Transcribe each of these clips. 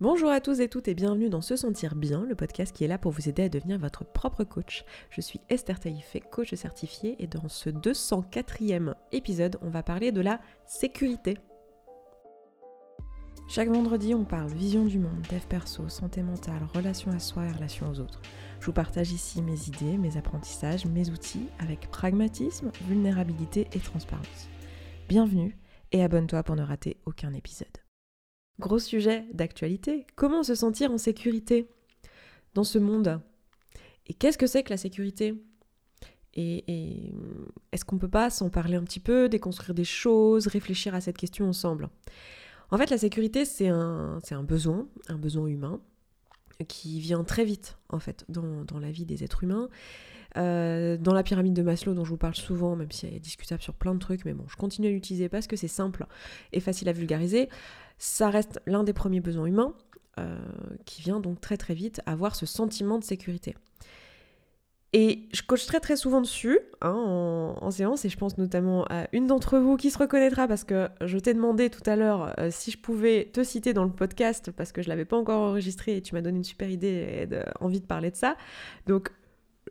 Bonjour à tous et toutes et bienvenue dans Se Sentir Bien, le podcast qui est là pour vous aider à devenir votre propre coach. Je suis Esther Taïfé, coach certifié, et dans ce 204e épisode, on va parler de la sécurité. Chaque vendredi, on parle vision du monde, dev perso, santé mentale, relation à soi et relation aux autres. Je vous partage ici mes idées, mes apprentissages, mes outils avec pragmatisme, vulnérabilité et transparence. Bienvenue et abonne-toi pour ne rater aucun épisode. Gros sujet d'actualité, comment se sentir en sécurité dans ce monde? Et qu'est-ce que c'est que la sécurité? Et, est-ce qu'on peut pas s'en parler un petit peu, déconstruire des choses, réfléchir à cette question ensemble? En fait, la sécurité, c'est un, besoin, un besoin humain, qui vient très vite, en fait, dans, dans la vie des êtres humains. Euh, dans la pyramide de Maslow, dont je vous parle souvent, même si elle est discutable sur plein de trucs, mais bon, je continue à l'utiliser parce que c'est simple et facile à vulgariser. Ça reste l'un des premiers besoins humains euh, qui vient donc très très vite avoir ce sentiment de sécurité. Et je coach très très souvent dessus hein, en, séance et je pense notamment à une d'entre vous qui se reconnaîtra parce que je t'ai demandé tout à l'heure euh, si je pouvais te citer dans le podcast parce que je l'avais pas encore enregistré et tu m'as donné une super idée et envie de parler de ça.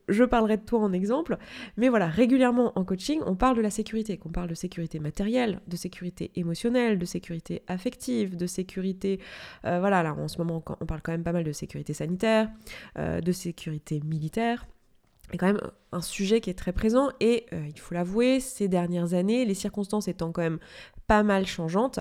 Je parlerai de toi en exemple, mais voilà, régulièrement en coaching, on parle de la sécurité, qu'on parle de sécurité matérielle, de sécurité émotionnelle, de sécurité affective, de sécurité, euh, voilà, là en ce moment on parle quand même pas mal de sécurité sanitaire, euh, de sécurité militaire. Est quand même un sujet qui est très présent et euh, il faut l'avouer, ces dernières années, les circonstances étant quand même pas mal changeantes,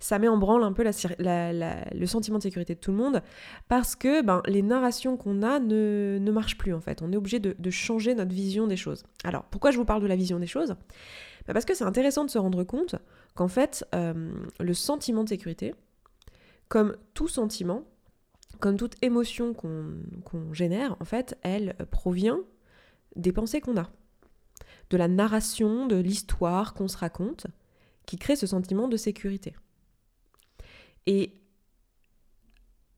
ça met en branle un peu le sentiment de sécurité de tout le monde parce que ben, les narrations qu'on a ne, ne, marchent plus en fait. On est obligé de, changer notre vision des choses. Alors pourquoi je vous parle de la vision des choses? Ben, Parce que c'est intéressant de se rendre compte qu'en fait, le sentiment de sécurité, comme tout sentiment, comme toute émotion qu'on génère, en fait, elle provient des pensées qu'on a, de la narration, de l'histoire qu'on se raconte, qui crée ce sentiment de sécurité. Et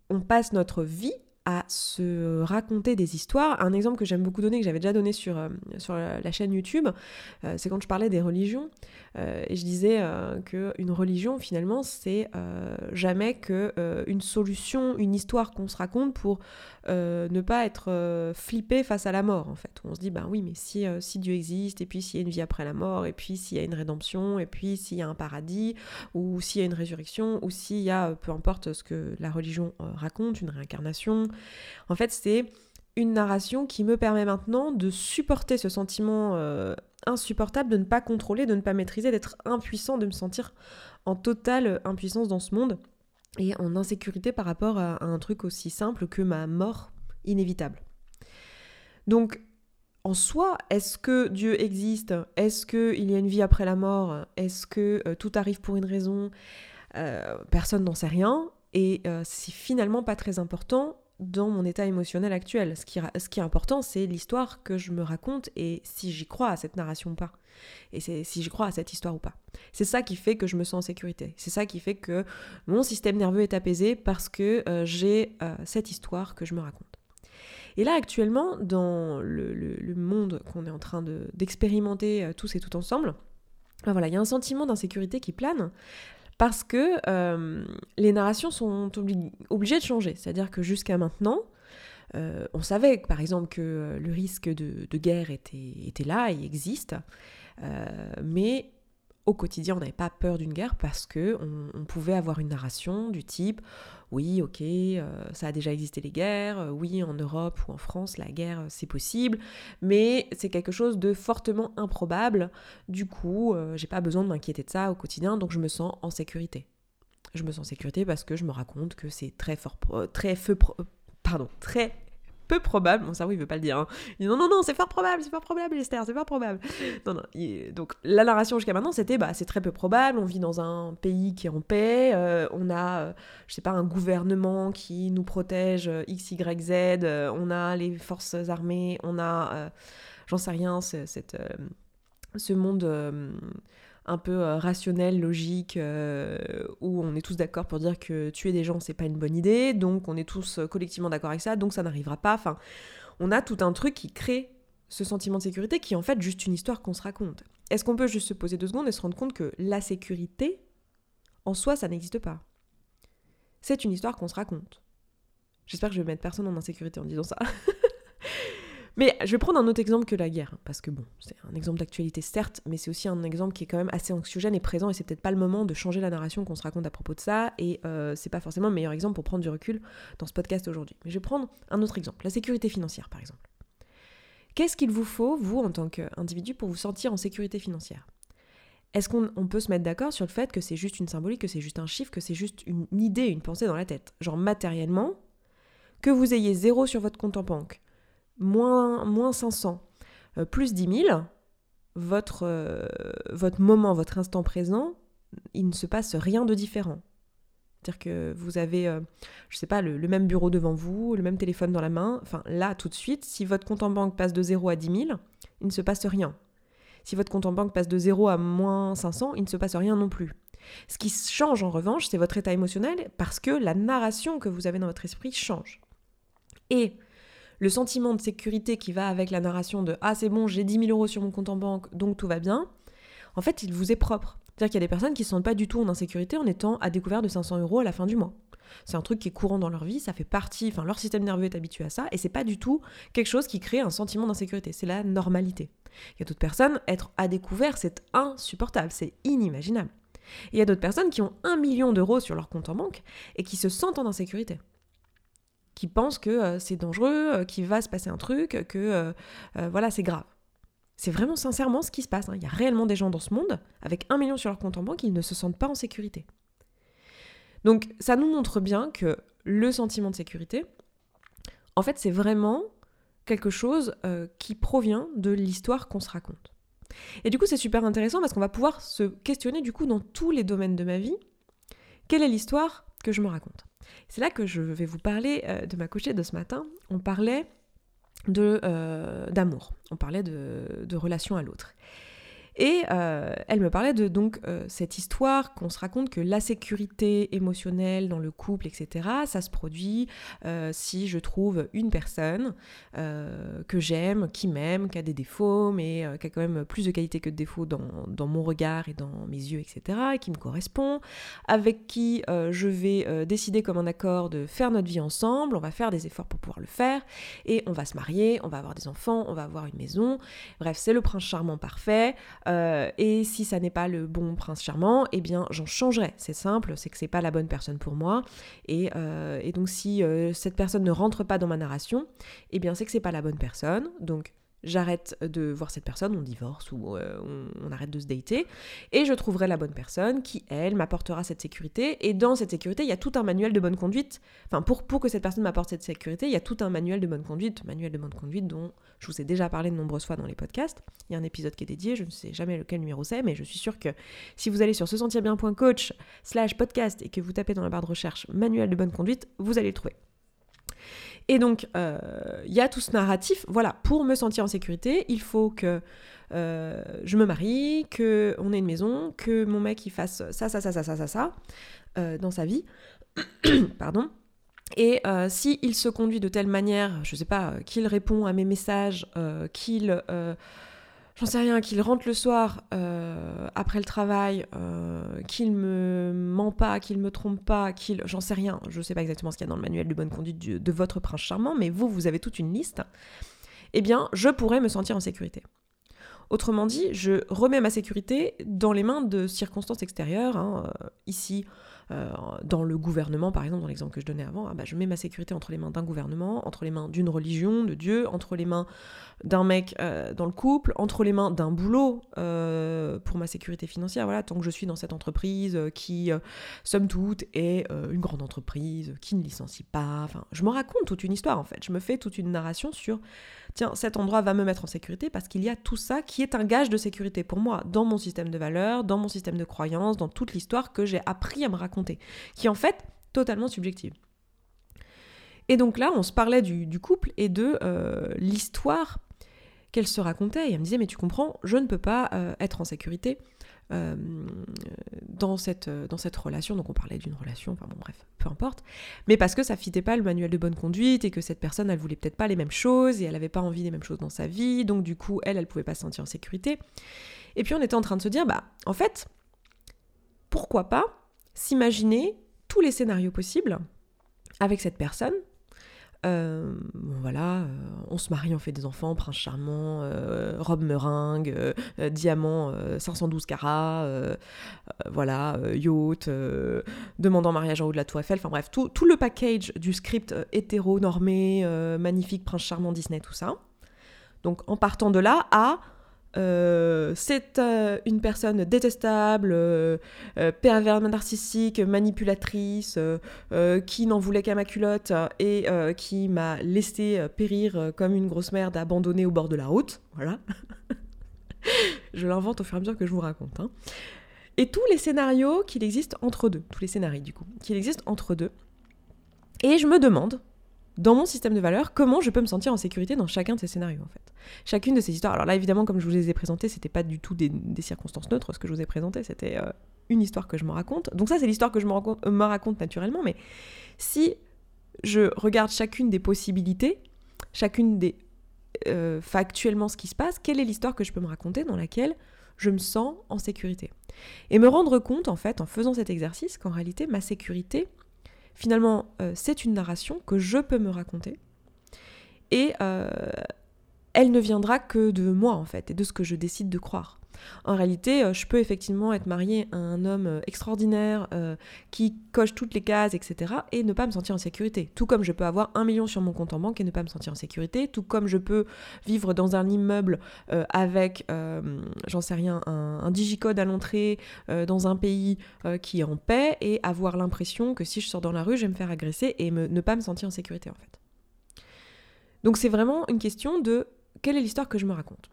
on passe notre vie à se raconter des histoires. Un exemple que j'aime beaucoup donner, que j'avais déjà donné sur, euh, sur la chaîne YouTube, euh, c'est quand je parlais des religions. Euh, et je disais qu'une religion, finalement, c'est jamais que une solution, une histoire qu'on se raconte pour ne pas être flippé face à la mort, en fait. On se dit, ben oui, mais si, si Dieu existe, et puis s'il y a une vie après la mort, et puis s'il y a une rédemption, et puis s'il y a un paradis, ou s'il y a une résurrection, ou s'il y a, peu importe ce que la religion raconte, une réincarnation, en fait, c'est une narration qui me permet maintenant de supporter ce sentiment euh, insupportable de ne pas contrôler, de ne pas maîtriser, d'être impuissant, de me sentir en totale impuissance dans ce monde et en insécurité par rapport à, un truc aussi simple que ma mort inévitable. Donc, en soi, est-ce que Dieu existe? Est-ce qu'il y a une vie après la mort? Est-ce que euh, tout arrive pour une raison? Euh, Personne n'en sait rien. Et c'est finalement pas très important dans mon état émotionnel actuel. Ce qui, est important, c'est l'histoire que je me raconte et si j'y crois à cette narration ou pas. Et c'est si j'y crois à cette histoire ou pas. C'est ça qui fait que je me sens en sécurité. C'est ça qui fait que mon système nerveux est apaisé parce que euh, j'ai euh, cette histoire que je me raconte. Et là, actuellement, dans le, monde qu'on est en train d'expérimenter euh, tous et tout ensemble, ben voilà, il y a un sentiment d'insécurité qui plane parce que euh, les narrations sont obligées de changer. C'est-à-dire que jusqu'à maintenant, euh, on savait par exemple que euh, le risque de, guerre était, était, là et existe, mais au quotidien, on n'avait pas peur d'une guerre parce que on, pouvait avoir une narration du type oui, ok, euh, ça a déjà existé les guerres, euh, oui, en Europe ou en France, la guerre, euh, c'est possible, mais c'est quelque chose de fortement improbable. Du coup, j'ai pas besoin de m'inquiéter de ça au quotidien, donc je me sens en sécurité. Je me sens en sécurité parce que je me raconte que c'est très fort, très feu, pardon, très peu probable, mon cerveau il veut pas le dire, hein. il dit non, non, non, c'est fort probable, c'est fort probable, Esther, c'est fort probable. Non, non, donc la narration jusqu'à maintenant c'était, bah, c'est très peu probable, on vit dans un pays qui est en paix, euh, on a, euh, je sais pas, un gouvernement qui nous protège euh, X, Y, Z, on a les forces armées, on a, j'en sais rien, ce monde un peu euh, rationnel, logique, euh, où on est tous d'accord pour dire que tuer des gens, c'est pas une bonne idée, donc on est tous euh, collectivement d'accord avec ça, donc ça n'arrivera pas. Enfin, on a tout un truc qui crée ce sentiment de sécurité qui est en fait juste une histoire qu'on se raconte. Est-ce qu'on peut juste se poser deux secondes et se rendre compte que la sécurité, en soi, ça n'existe pas? C'est une histoire qu'on se raconte. J'espère que je vais mettre personne en insécurité en disant ça. mais je vais prendre un autre exemple que la guerre, parce que bon, c'est un exemple d'actualité certes, mais c'est aussi un exemple qui est quand même assez anxiogène et présent, et c'est peut-être pas le moment de changer la narration qu'on se raconte à propos de ça, et euh, c'est pas forcément le meilleur exemple pour prendre du recul dans ce podcast aujourd'hui. Mais je vais prendre un autre exemple, la sécurité financière par exemple. Qu'est-ce qu'il vous faut, vous, en tant qu'individu, pour vous sentir en sécurité financière? Est-ce qu'on peut se mettre d'accord sur le fait que c'est juste une symbolique, que c'est juste un chiffre, que c'est juste une idée, une pensée dans la tête? Genre matériellement, que vous ayez zéro sur votre compte en banque, moins, moins 500, euh, plus 10 000, votre, euh, votre moment, votre instant présent, il ne se passe rien de différent. C'est-à-dire que vous avez, euh, je sais pas, le, même bureau devant vous, le même téléphone dans la main. Enfin, là, tout de suite, si votre compte en banque passe de 0 à 10 000, il ne se passe rien. Si votre compte en banque passe de 0 à moins 500, il ne se passe rien non plus. Ce qui change en revanche, c'est votre état émotionnel parce que la narration que vous avez dans votre esprit change. Et le sentiment de sécurité qui va avec la narration de Ah, c'est bon, j'ai 10 000 euros sur mon compte en banque, donc tout va bien, en fait, il vous est propre. C'est-à-dire qu'il y a des personnes qui ne se sentent pas du tout en insécurité en étant à découvert de 500 euros à la fin du mois. C'est un truc qui est courant dans leur vie, ça fait partie, enfin leur système nerveux est habitué à ça, et c'est pas du tout quelque chose qui crée un sentiment d'insécurité, c'est la normalité. Il y a d'autres personnes, être à découvert, c'est insupportable, c'est inimaginable. il y a d'autres personnes qui ont un million d'euros sur leur compte en banque et qui se sentent en insécurité qui pensent que euh, c'est dangereux, euh, qu'il va se passer un truc, que euh, voilà, c'est grave. C'est vraiment sincèrement ce qui se passe. Hein. Il y a réellement des gens dans ce monde, avec un million sur leur compte en banque, qui ne se sentent pas en sécurité. Donc ça nous montre bien que le sentiment de sécurité, en fait, c'est vraiment quelque chose qui provient de l'histoire qu'on se raconte. Et du coup, c'est super intéressant parce qu'on va pouvoir se questionner du coup dans tous les domaines de ma vie. Quelle est l'histoire que je me raconte? C'est là que je vais vous parler euh, de ma couchée de ce matin. On parlait euh, d'amour, on parlait de relation à l'autre. Et euh, elle me parlait de donc euh, cette histoire qu'on se raconte que la sécurité émotionnelle dans le couple, etc., ça se produit euh, si je trouve une personne que j'aime, qui m'aime, qui a des défauts, mais qui a quand même plus de qualité que de défauts dans, dans, mon regard et dans mes yeux, etc., et qui me correspond, avec qui je vais décider comme un accord de faire notre vie ensemble, on va faire des efforts pour pouvoir le faire, et on va se marier, on va avoir des enfants, on va avoir une maison, bref, c'est le prince charmant parfait. Euh, et si ça n'est pas le bon prince charmant, eh bien j'en changerai. C'est simple, c'est que c'est pas la bonne personne pour moi. Et, euh, donc si euh, cette personne ne rentre pas dans ma narration, eh bien c'est que c'est pas la bonne personne. Donc j'arrête de voir cette personne, on divorce ou euh, on, arrête de se dater, et je trouverai la bonne personne qui, elle, m'apportera cette sécurité. Et dans cette sécurité, il y a tout un manuel de bonne conduite. Enfin, pour, pour que cette personne m'apporte cette sécurité, il y a tout un manuel de bonne conduite, manuel de bonne conduite dont je vous ai déjà parlé de nombreuses fois dans les podcasts. Il y a un épisode qui est dédié, je ne sais jamais lequel numéro c'est, mais je suis sûre que si vous allez sur se sentir bien.coach slash podcast et que vous tapez dans la barre de recherche manuel de bonne conduite, vous allez le trouver. Et donc, euh, il y a tout ce narratif. Voilà, pour me sentir en sécurité, il faut que euh, je me marie, que on ait une maison, que mon mec il fasse ça, ça, ça, ça, ça, ça, ça euh, dans sa vie. Pardon. Et si il se conduit de telle manière, je sais pas, qu'il répond à mes messages, qu'il j'en sais rien, qu'il rentre le soir euh, après le travail, euh, qu'il me ment pas, qu'il me trompe pas, qu'il, j'en sais rien, je sais pas exactement ce qu'il y a dans le manuel de bonne conduite de votre prince charmant, mais vous, vous avez toute une liste. Eh bien, je pourrais me sentir en sécurité. Autrement dit, je remets ma sécurité dans les mains de circonstances extérieures. Hein, euh, ici, euh, dans le gouvernement, par exemple, dans l'exemple que je donnais avant, ah bah, je mets ma sécurité entre les mains d'un gouvernement, entre les mains d'une religion, de Dieu, entre les mains d'un mec euh, dans le couple, entre les mains d'un boulot euh, pour ma sécurité financière. Voilà, tant que je suis dans cette entreprise qui, somme toute, est une grande entreprise, qui ne licencie pas. Enfin, je me raconte toute une histoire en fait. Je me fais toute une narration sur tiens, cet endroit va me mettre en sécurité parce qu'il y a tout ça qui est un gage de sécurité pour moi dans mon système de valeurs, dans mon système de croyances, dans toute l'histoire que j'ai appris à me raconter, qui est en fait totalement subjective. Et donc là, on se parlait du, couple et de euh, l'histoire qu'elle se racontait. Et elle me disait, mais tu comprends, je ne peux pas euh, être en sécurité euh, dans, cette, dans cette relation. Donc on parlait d'une relation, enfin bon bref, peu importe. Mais parce que ça fitait pas le manuel de bonne conduite et que cette personne, elle voulait peut-être pas les mêmes choses et elle avait pas envie des mêmes choses dans sa vie. Donc du coup, elle, elle pouvait pas se sentir en sécurité. Et puis on était en train de se dire, bah en fait, pourquoi pas s'imaginer tous les scénarios possibles avec cette personne. Euh, voilà, euh, on se marie, on fait des enfants, prince charmant, euh, robe meringue, diamant 512 carats, voilà, yacht, demandant mariage en haut de la tour Eiffel, enfin bref, tout, le package du script hétéro-normé, magnifique, prince charmant, Disney, tout ça. Donc en partant de là à euh, c'est euh, une personne détestable, euh, pervers narcissique, manipulatrice, qui n'en voulait qu'à ma culotte et qui m'a laissé périr comme une grosse merde abandonnée au bord de la route. Voilà. je l'invente au fur et à mesure que je vous raconte. Hein. Et tous les scénarios qu'il existe entre deux, tous les scénarios du coup, qu'il existe entre deux. Et je me demande, dans mon système de valeurs, comment je peux me sentir en sécurité dans chacun de ces scénarios en fait. Chacune de ces histoires. Alors là, évidemment, comme je vous les ai présentées, c'était pas du tout des, circonstances neutres ce que je vous ai présenté, c'était euh, une histoire que je me raconte. Donc ça, c'est l'histoire que je me raconte, me raconte naturellement, mais si je regarde chacune des possibilités, chacune des euh, factuellement ce qui se passe, quelle est l'histoire que je peux me raconter dans laquelle je me sens en sécurité? Et me rendre compte, en fait, en faisant cet exercice, qu'en réalité, ma sécurité, Finalement, euh, c'est une narration que je peux me raconter. Et euh, elle ne viendra que de moi, en fait, et de ce que je décide de croire. En réalité, euh, je peux effectivement être mariée à un homme euh, extraordinaire euh, qui coche toutes les cases, etc. et ne pas me sentir en sécurité. Tout comme je peux avoir un million sur mon compte en banque et ne pas me sentir en sécurité. Tout comme je peux vivre dans un immeuble avec, j'en sais rien, un, digicode à l'entrée dans un pays qui est en paix et avoir l'impression que si je sors dans la rue, je vais me faire agresser et ne pas me sentir en sécurité en fait. Donc c'est vraiment une question de quelle est l'histoire que je me raconte.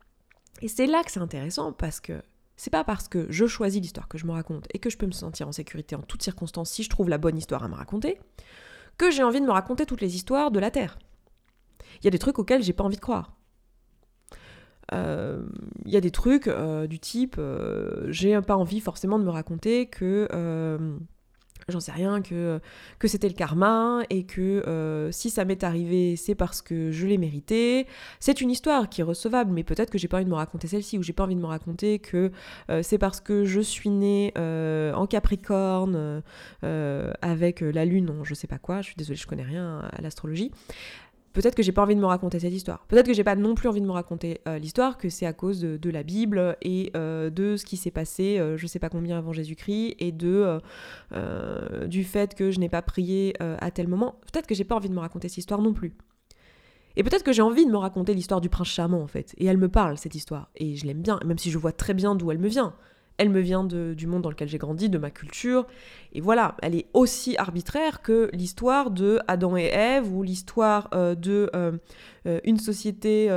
Et c'est là que c'est intéressant parce que c'est pas parce que je choisis l'histoire que je me raconte et que je peux me sentir en sécurité en toutes circonstances si je trouve la bonne histoire à me raconter que j'ai envie de me raconter toutes les histoires de la Terre. Il y a des trucs auxquels j'ai pas envie de croire. Euh, il y a des trucs euh, du type euh, j'ai pas envie forcément de me raconter que j'en sais rien, que, que c'était le karma et que euh, si ça m'est arrivé, c'est parce que je l'ai mérité. C'est une histoire qui est recevable, mais peut-être que j'ai pas envie de me raconter celle-ci ou j'ai pas envie de me raconter que euh, c'est parce que je suis née euh, en Capricorne avec la lune, je sais pas quoi, je suis désolée, je connais rien à l'astrologie. Peut-être que j'ai pas envie de me raconter cette histoire. Peut-être que j'ai pas non plus envie de me raconter euh, l'histoire, que c'est à cause de, la Bible et euh, de ce qui s'est passé, euh, je sais pas combien avant Jésus-Christ, et de du fait que je n'ai pas prié à tel moment. Peut-être que j'ai pas envie de me raconter cette histoire non plus. Et peut-être que j'ai envie de me raconter l'histoire du prince charmant en fait. Et elle me parle cette histoire. Et je l'aime bien, même si je vois très bien d'où elle me vient elle me vient du monde dans lequel j'ai grandi, de ma culture. Et voilà, elle est aussi arbitraire que l'histoire de Adam et Ève ou l'histoire euh, de euh, euh, une société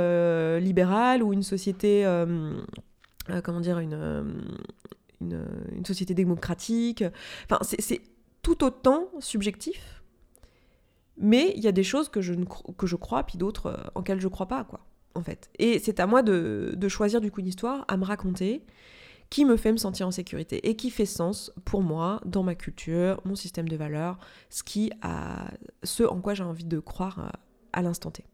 libérale ou une société, comment dire, une, une, société démocratique. Enfin, c'est tout autant subjectif. Mais il y a des choses que je, que je crois, puis d'autres en je crois pas, quoi, en fait. Et c'est à moi de, de choisir du coup une histoire à me raconter qui me fait me sentir en sécurité et qui fait sens pour moi dans ma culture, mon système de valeurs, ce, qui a, ce en quoi j'ai envie de croire euh, à l'instant T.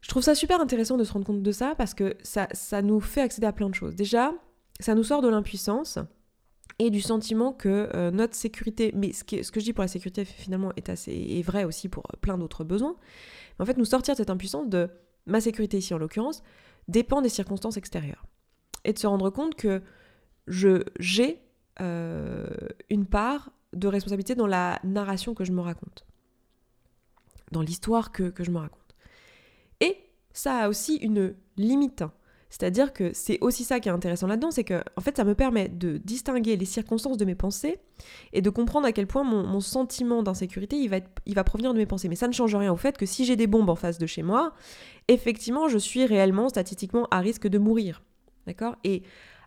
Je trouve ça super intéressant de se rendre compte de ça parce que ça, ça nous fait accéder à plein de choses. Déjà, ça nous sort de l'impuissance et du sentiment que euh, notre sécurité, mais ce que, je dis pour la sécurité finalement est assez est vrai aussi pour euh, plein d'autres besoins, mais en fait nous sortir de cette impuissance de ma sécurité ici en l'occurrence dépend des circonstances extérieures et de se rendre compte que je j'ai euh, une part de responsabilité dans la narration que je me raconte, dans l'histoire que, je me raconte. Et ça a aussi une limite. C'est-à-dire que c'est aussi ça qui est intéressant là-dedans, c'est que en fait ça me permet de distinguer les circonstances de mes pensées et de comprendre à quel point mon, sentiment d'insécurité il va, il va provenir de mes pensées. Mais ça ne change rien au fait que si j'ai des bombes en face de chez moi, effectivement je suis réellement statistiquement à risque de mourir. D'accord? Et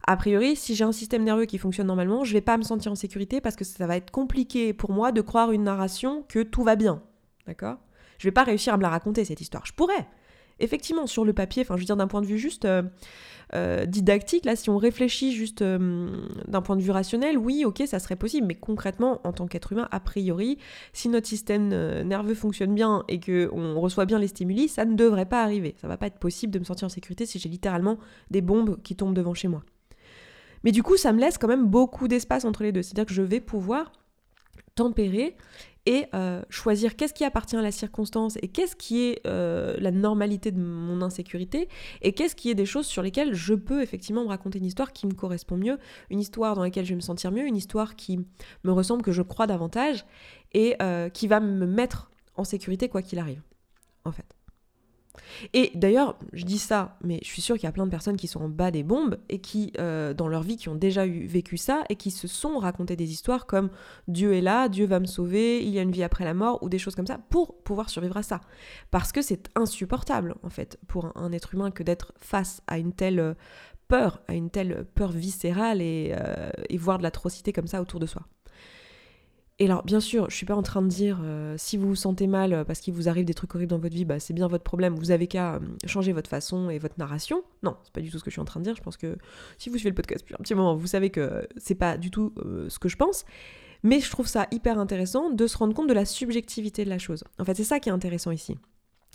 a priori, si j'ai un système nerveux qui fonctionne normalement, je vais pas me sentir en sécurité parce que ça va être compliqué pour moi de croire une narration que tout va bien. D'accord? Je vais pas réussir à me la raconter cette histoire. Je pourrais. Effectivement, sur le papier, enfin je veux dire d'un point de vue juste euh, euh, didactique, là si on réfléchit juste euh, d'un point de vue rationnel, oui, ok, ça serait possible, mais concrètement, en tant qu'être humain, a priori, si notre système nerveux fonctionne bien et qu'on reçoit bien les stimuli, ça ne devrait pas arriver. Ça va pas être possible de me sentir en sécurité si j'ai littéralement des bombes qui tombent devant chez moi. Mais du coup, ça me laisse quand même beaucoup d'espace entre les deux. C'est-à-dire que je vais pouvoir tempérer et euh, choisir qu'est-ce qui appartient à la circonstance et qu'est-ce qui est euh, la normalité de mon insécurité et qu'est-ce qui est des choses sur lesquelles je peux effectivement me raconter une histoire qui me correspond mieux, une histoire dans laquelle je vais me sentir mieux, une histoire qui me ressemble, que je crois davantage et euh, qui va me mettre en sécurité quoi qu'il arrive, en fait. Et d'ailleurs, je dis ça, mais je suis sûre qu'il y a plein de personnes qui sont en bas des bombes et qui, euh, dans leur vie, qui ont déjà eu, vécu ça et qui se sont raconté des histoires comme Dieu est là, Dieu va me sauver, il y a une vie après la mort ou des choses comme ça pour pouvoir survivre à ça. Parce que c'est insupportable, en fait, pour un, être humain que d'être face à une telle euh, peur, à une telle peur viscérale euh, et voir de l'atrocité comme ça autour de soi. Et alors, bien sûr, je suis pas en train de dire euh, si vous vous sentez mal euh, parce qu'il vous arrive des trucs horribles dans votre vie, bah, c'est bien votre problème, vous avez qu'à euh, changer votre façon et votre narration. Non, c'est pas du tout ce que je suis en train de dire. Je pense que si vous suivez le podcast depuis un petit moment, vous savez que c'est pas du tout ce que je pense. Mais je trouve ça hyper intéressant de se rendre compte de la subjectivité de la chose. En fait, c'est ça qui est intéressant ici.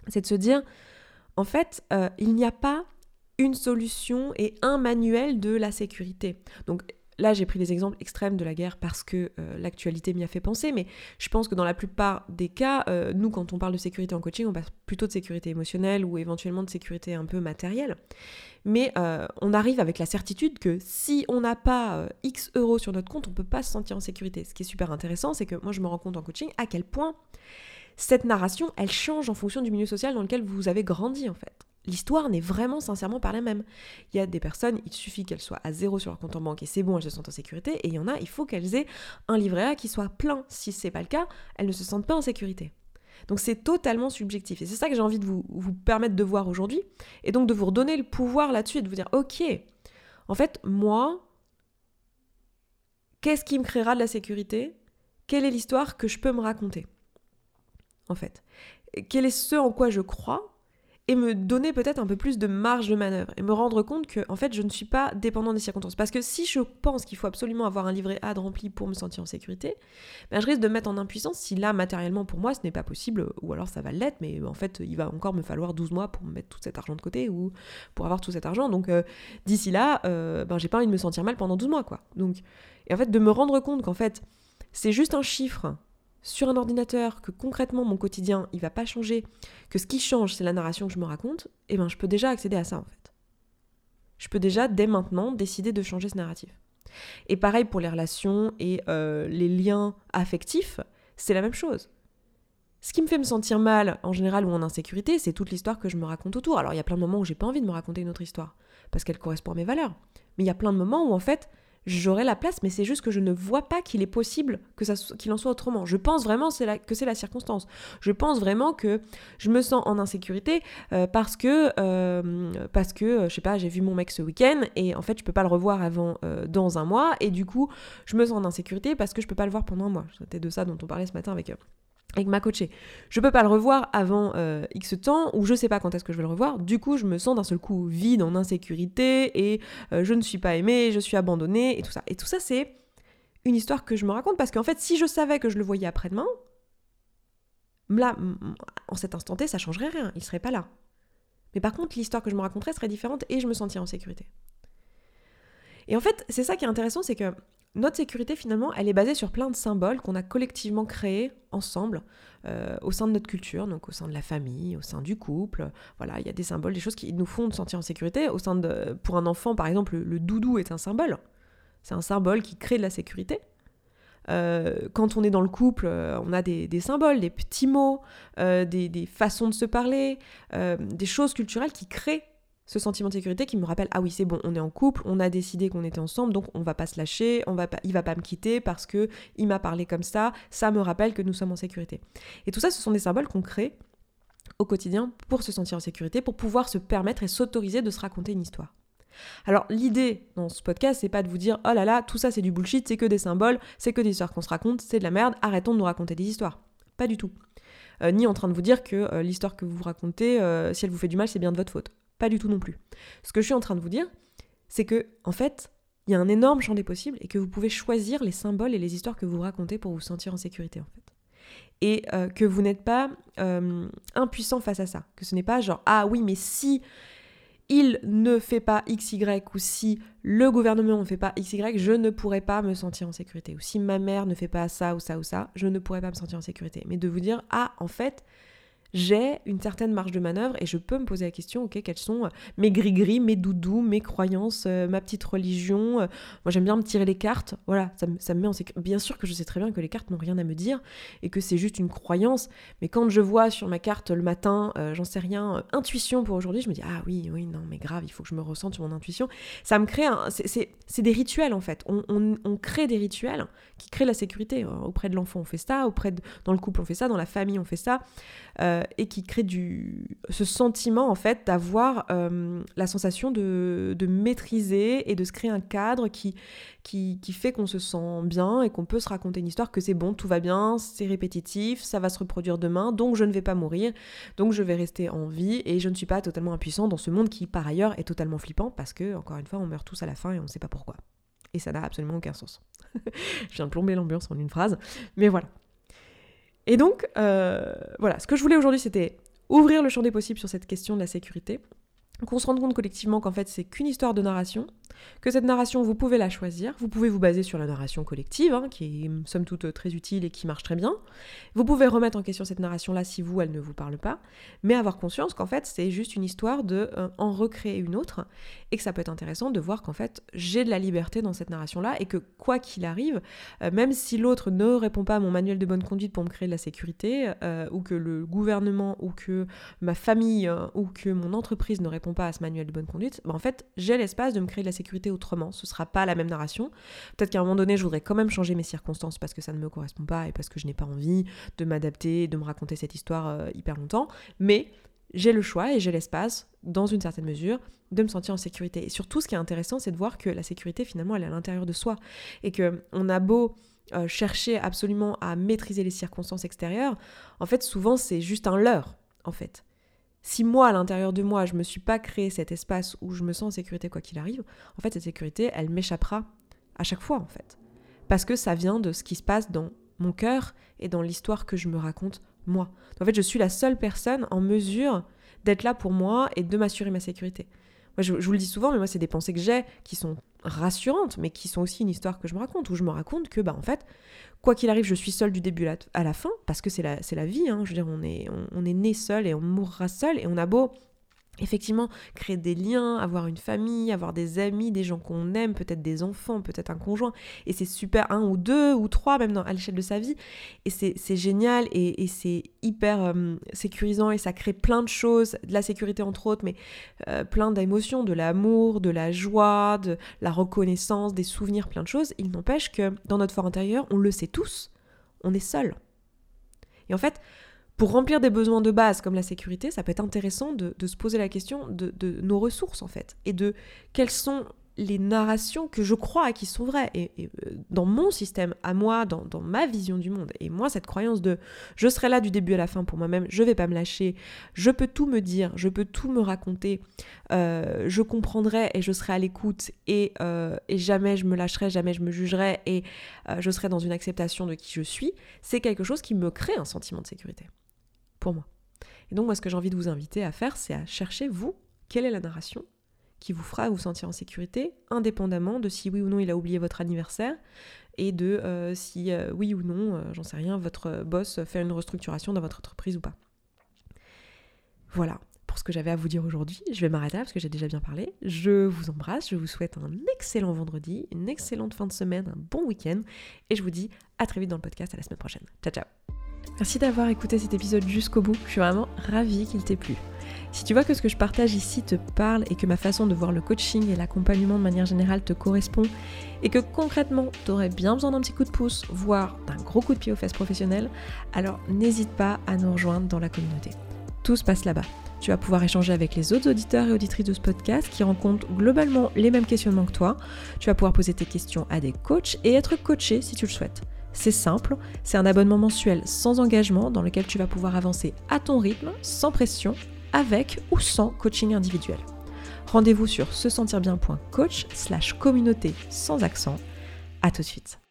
C'est de se dire, en fait, il n'y a pas une solution et un manuel de la sécurité. Donc Là, j'ai pris des exemples extrêmes de la guerre parce que euh, l'actualité m'y a fait penser, mais je pense que dans la plupart des cas, euh, nous, quand on parle de sécurité en coaching, on parle plutôt de sécurité émotionnelle ou éventuellement de sécurité un peu matérielle. Mais euh, on arrive avec la certitude que si on n'a pas X euros sur notre compte, on ne peut pas se sentir en sécurité. Ce qui est super intéressant, c'est que moi, je me rends compte en coaching à quel point cette narration, elle change en fonction du milieu social dans lequel vous avez grandi, en fait l'histoire n'est vraiment sincèrement pas la même. Il y a des personnes, il suffit qu'elles soient à zéro sur leur compte en banque et c'est bon, elles se sentent en sécurité. Et il y en a, il faut qu'elles aient un livret A qui soit plein. Si c'est pas le cas, elles ne se sentent pas en sécurité. Donc c'est totalement subjectif. Et c'est ça que j'ai envie de vous, vous permettre de voir aujourd'hui. Et donc de vous redonner le pouvoir là-dessus et de vous dire, ok, en fait, moi, qu'est-ce qui me créera de la sécurité? Quelle est l'histoire que je peux me raconter? En fait. Quel est ce en quoi je crois? Et me donner peut-être un peu plus de marge de manœuvre et me rendre compte que en fait je ne suis pas dépendant des circonstances. Parce que si je pense qu'il faut absolument avoir un livret A rempli pour me sentir en sécurité ben je risque de me mettre en impuissance si là matériellement pour moi ce n'est pas possible ou alors ça va l'être mais en fait il va encore me falloir 12 mois pour me mettre tout cet argent de côté ou pour avoir tout cet argent. Donc euh, d'ici là euh, ben j'ai pas envie de me sentir mal pendant 12 mois quoi. Donc et en fait de me rendre compte qu'en fait c'est juste un chiffre sur un ordinateur, que concrètement mon quotidien il va pas changer, que ce qui change c'est la narration que je me raconte, eh ben je peux déjà accéder à ça en fait. Je peux déjà dès maintenant décider de changer ce narratif. Et pareil pour les relations et euh, les liens affectifs, c'est la même chose. Ce qui me fait me sentir mal en général ou en insécurité, c'est toute l'histoire que je me raconte autour. Alors il y a plein de moments où j'ai pas envie de me raconter une autre histoire parce qu'elle correspond à mes valeurs. Mais il y a plein de moments où en fait j'aurai la place, mais c'est juste que je ne vois pas qu'il est possible qu'il en soit autrement. Je pense vraiment que c'est la circonstance. Je pense vraiment que je me sens en insécurité euh, parce que euh, parce euh, je sais pas, j'ai vu mon mec ce week-end et en fait je peux pas le revoir avant dans un mois et du coup je me sens en insécurité parce que je peux pas le voir pendant un mois. C'était de ça dont on parlait ce matin avec avec ma coachée. Je peux pas le revoir avant euh, X temps, ou je sais pas quand est-ce que je vais le revoir. Du coup, je me sens d'un seul coup vide, en insécurité, et euh, je ne suis pas aimée, je suis abandonnée, et tout ça. Et tout ça, c'est une histoire que je me raconte, parce qu'en fait, si je savais que je le voyais après-demain, là, en cet instant T, ça changerait rien, il serait pas là. Mais par contre, l'histoire que je me raconterais serait différente, et je me sentirais en sécurité. Et en fait, c'est ça qui est intéressant, c'est que notre sécurité, finalement, elle est basée sur plein de symboles qu'on a collectivement créés ensemble euh, au sein de notre culture, donc au sein de la famille, au sein du couple. Voilà, il y a des symboles, des choses qui nous font sentir en sécurité. Au sein de, pour un enfant, par exemple, le, doudou est un symbole. C'est un symbole qui crée de la sécurité. Euh, quand on est dans le couple, euh, on a des, symboles, des petits mots, des, des, façons de se parler, des choses culturelles qui créent ce sentiment de sécurité qui me rappelle ah oui c'est bon on est en couple on a décidé qu'on était ensemble donc on va pas se lâcher on va pas il va pas me quitter parce que il m'a parlé comme ça ça me rappelle que nous sommes en sécurité et tout ça ce sont des symboles qu'on crée au quotidien pour se sentir en sécurité pour pouvoir se permettre et s'autoriser de se raconter une histoire alors l'idée dans ce podcast, c'est pas de vous dire oh là là, tout ça c'est du bullshit, c'est que des symboles, c'est que des histoires qu'on se raconte, c'est de la merde, arrêtons de nous raconter des histoires. Pas du tout. Euh, ni en train de vous dire que euh, l'histoire que vous vous racontez, euh, si elle vous fait du mal, c'est bien de votre faute. Pas du tout non plus. Ce que je suis en train de vous dire, c'est que, en fait, il y a un énorme champ des possibles et que vous pouvez choisir les symboles et les histoires que vous racontez pour vous sentir en sécurité, en fait. Et euh, que vous n'êtes pas euh, impuissant face à ça. Que ce n'est pas genre, ah oui, mais si il ne fait pas XY ou si le gouvernement ne fait pas XY, je ne pourrais pas me sentir en sécurité. Ou si ma mère ne fait pas ça ou ça ou ça, je ne pourrais pas me sentir en sécurité. Mais de vous dire, ah, en fait, j'ai une certaine marge de manœuvre et je peux me poser la question, ok, quels sont euh, mes gris-gris, mes doudous, mes croyances, euh, ma petite religion. Euh, moi, j'aime bien me tirer les cartes. Voilà, ça, me, met en sécurité. Bien sûr que je sais très bien que les cartes n'ont rien à me dire et que c'est juste une croyance. Mais quand je vois sur ma carte le matin, j'en sais rien, intuition pour aujourd'hui, je me dis, ah oui, oui, non, mais grave, il faut que je me ressente sur mon intuition. Ça me crée un. C'est des rituels en fait. On, on, crée des rituels qui créent la sécurité. Auprès de l'enfant, on fait ça. Auprès dans le couple, on fait ça. Dans la famille, on fait ça. Et qui crée du, ce sentiment en fait d'avoir euh, la sensation de, de, maîtriser et de se créer un cadre qui, qui, qui fait qu'on se sent bien et qu'on peut se raconter une histoire que c'est bon, tout va bien, c'est répétitif, ça va se reproduire demain, donc je ne vais pas mourir, donc je vais rester en vie et je ne suis pas totalement impuissant dans ce monde qui par ailleurs est totalement flippant parce que encore une fois on meurt tous à la fin et on ne sait pas pourquoi. Et ça n'a absolument aucun sens. je viens de plomber l'ambiance en une phrase, mais voilà. Et donc, euh, voilà, ce que je voulais aujourd'hui, c'était ouvrir le champ des possibles sur cette question de la sécurité, qu'on se rende compte collectivement qu'en fait, c'est qu'une histoire de narration, que cette narration, vous pouvez la choisir, vous pouvez vous baser sur la narration collective, hein, qui est somme toute très utile et qui marche très bien. Vous pouvez remettre en question cette narration-là si vous, elle ne vous parle pas, mais avoir conscience qu'en fait, c'est juste une histoire de euh, en recréer une autre, et que ça peut être intéressant de voir qu'en fait, j'ai de la liberté dans cette narration-là, et que quoi qu'il arrive, euh, même si l'autre ne répond pas à mon manuel de bonne conduite pour me créer de la sécurité, euh, ou que le gouvernement, ou que ma famille, ou que mon entreprise ne répond pas à ce manuel de bonne conduite, ben, en fait, j'ai l'espace de me créer de la sécurité autrement, ce sera pas la même narration. Peut-être qu'à un moment donné, je voudrais quand même changer mes circonstances parce que ça ne me correspond pas et parce que je n'ai pas envie de m'adapter, de me raconter cette histoire euh, hyper longtemps, mais j'ai le choix et j'ai l'espace, dans une certaine mesure, de me sentir en sécurité. Et surtout, ce qui est intéressant, c'est de voir que la sécurité, finalement, elle est à l'intérieur de soi. Et que on a beau euh, chercher absolument à maîtriser les circonstances extérieures, en fait, souvent, c'est juste un leurre, en fait. Si moi, à l'intérieur de moi, je ne me suis pas créé cet espace où je me sens en sécurité quoi qu'il arrive, en fait, cette sécurité, elle m'échappera à chaque fois, en fait. Parce que ça vient de ce qui se passe dans mon cœur et dans l'histoire que je me raconte moi. En fait, je suis la seule personne en mesure d'être là pour moi et de m'assurer ma sécurité. Moi, je, vous le dis souvent, mais moi, c'est des pensées que j'ai qui sont rassurantes, mais qui sont aussi une histoire que je me raconte, où je me raconte que, bah, en fait, quoi qu'il arrive, je suis seule du début à la fin, parce que c'est la, la vie, hein, je veux dire, on est, on est né seul et on mourra seul, et on a beau effectivement créer des liens, avoir une famille, avoir des amis, des gens qu'on aime, peut-être des enfants, peut-être un conjoint. Et c'est super, un ou deux ou trois même dans, à l'échelle de sa vie. Et c'est génial et, c'est hyper euh, sécurisant et ça crée plein de choses, de la sécurité entre autres, mais euh, plein d'émotions, de l'amour, de la joie, de la reconnaissance, des souvenirs, plein de choses. Il n'empêche que dans notre fort intérieur, on le sait tous, on est seul. Et en fait, pour remplir des besoins de base comme la sécurité, ça peut être intéressant de, se poser la question de, nos ressources en fait et de quelles sont les narrations que je crois à qui sont vraies. Et, euh, dans mon système à moi dans, ma vision du monde et moi cette croyance de je serai là du début à la fin pour moi-même je vais pas me lâcher je peux tout me dire je peux tout me raconter euh, je comprendrai et je serai à l'écoute euh, et, jamais je me lâcherai jamais je me jugerai et je serai dans une acceptation de qui je suis c'est quelque chose qui me crée un sentiment de sécurité moi. Et donc moi ce que j'ai envie de vous inviter à faire, c'est à chercher, vous, quelle est la narration qui vous fera vous sentir en sécurité, indépendamment de si oui ou non il a oublié votre anniversaire, et de euh, si euh, oui ou non, euh, j'en sais rien, votre boss fait une restructuration dans votre entreprise ou pas. Voilà pour ce que j'avais à vous dire aujourd'hui. Je vais m'arrêter là parce que j'ai déjà bien parlé. Je vous embrasse, je vous souhaite un excellent vendredi, une excellente fin de semaine, un bon week-end, et je vous dis à très vite dans le podcast, à la semaine prochaine. Ciao ciao Merci d'avoir écouté cet épisode jusqu'au bout, je suis vraiment ravie qu'il t'ait plu. Si tu vois que ce que je partage ici te parle et que ma façon de voir le coaching et l'accompagnement de manière générale te correspond et que concrètement tu aurais bien besoin d'un petit coup de pouce, voire d'un gros coup de pied aux fesses professionnelles, alors n'hésite pas à nous rejoindre dans la communauté. Tout se passe là-bas. Tu vas pouvoir échanger avec les autres auditeurs et auditrices de ce podcast qui rencontrent globalement les mêmes questionnements que toi. Tu vas pouvoir poser tes questions à des coachs et être coaché si tu le souhaites. C'est simple, c'est un abonnement mensuel sans engagement dans lequel tu vas pouvoir avancer à ton rythme, sans pression, avec ou sans coaching individuel. Rendez-vous sur se sentir bien.coach slash communauté sans accent. À tout de suite.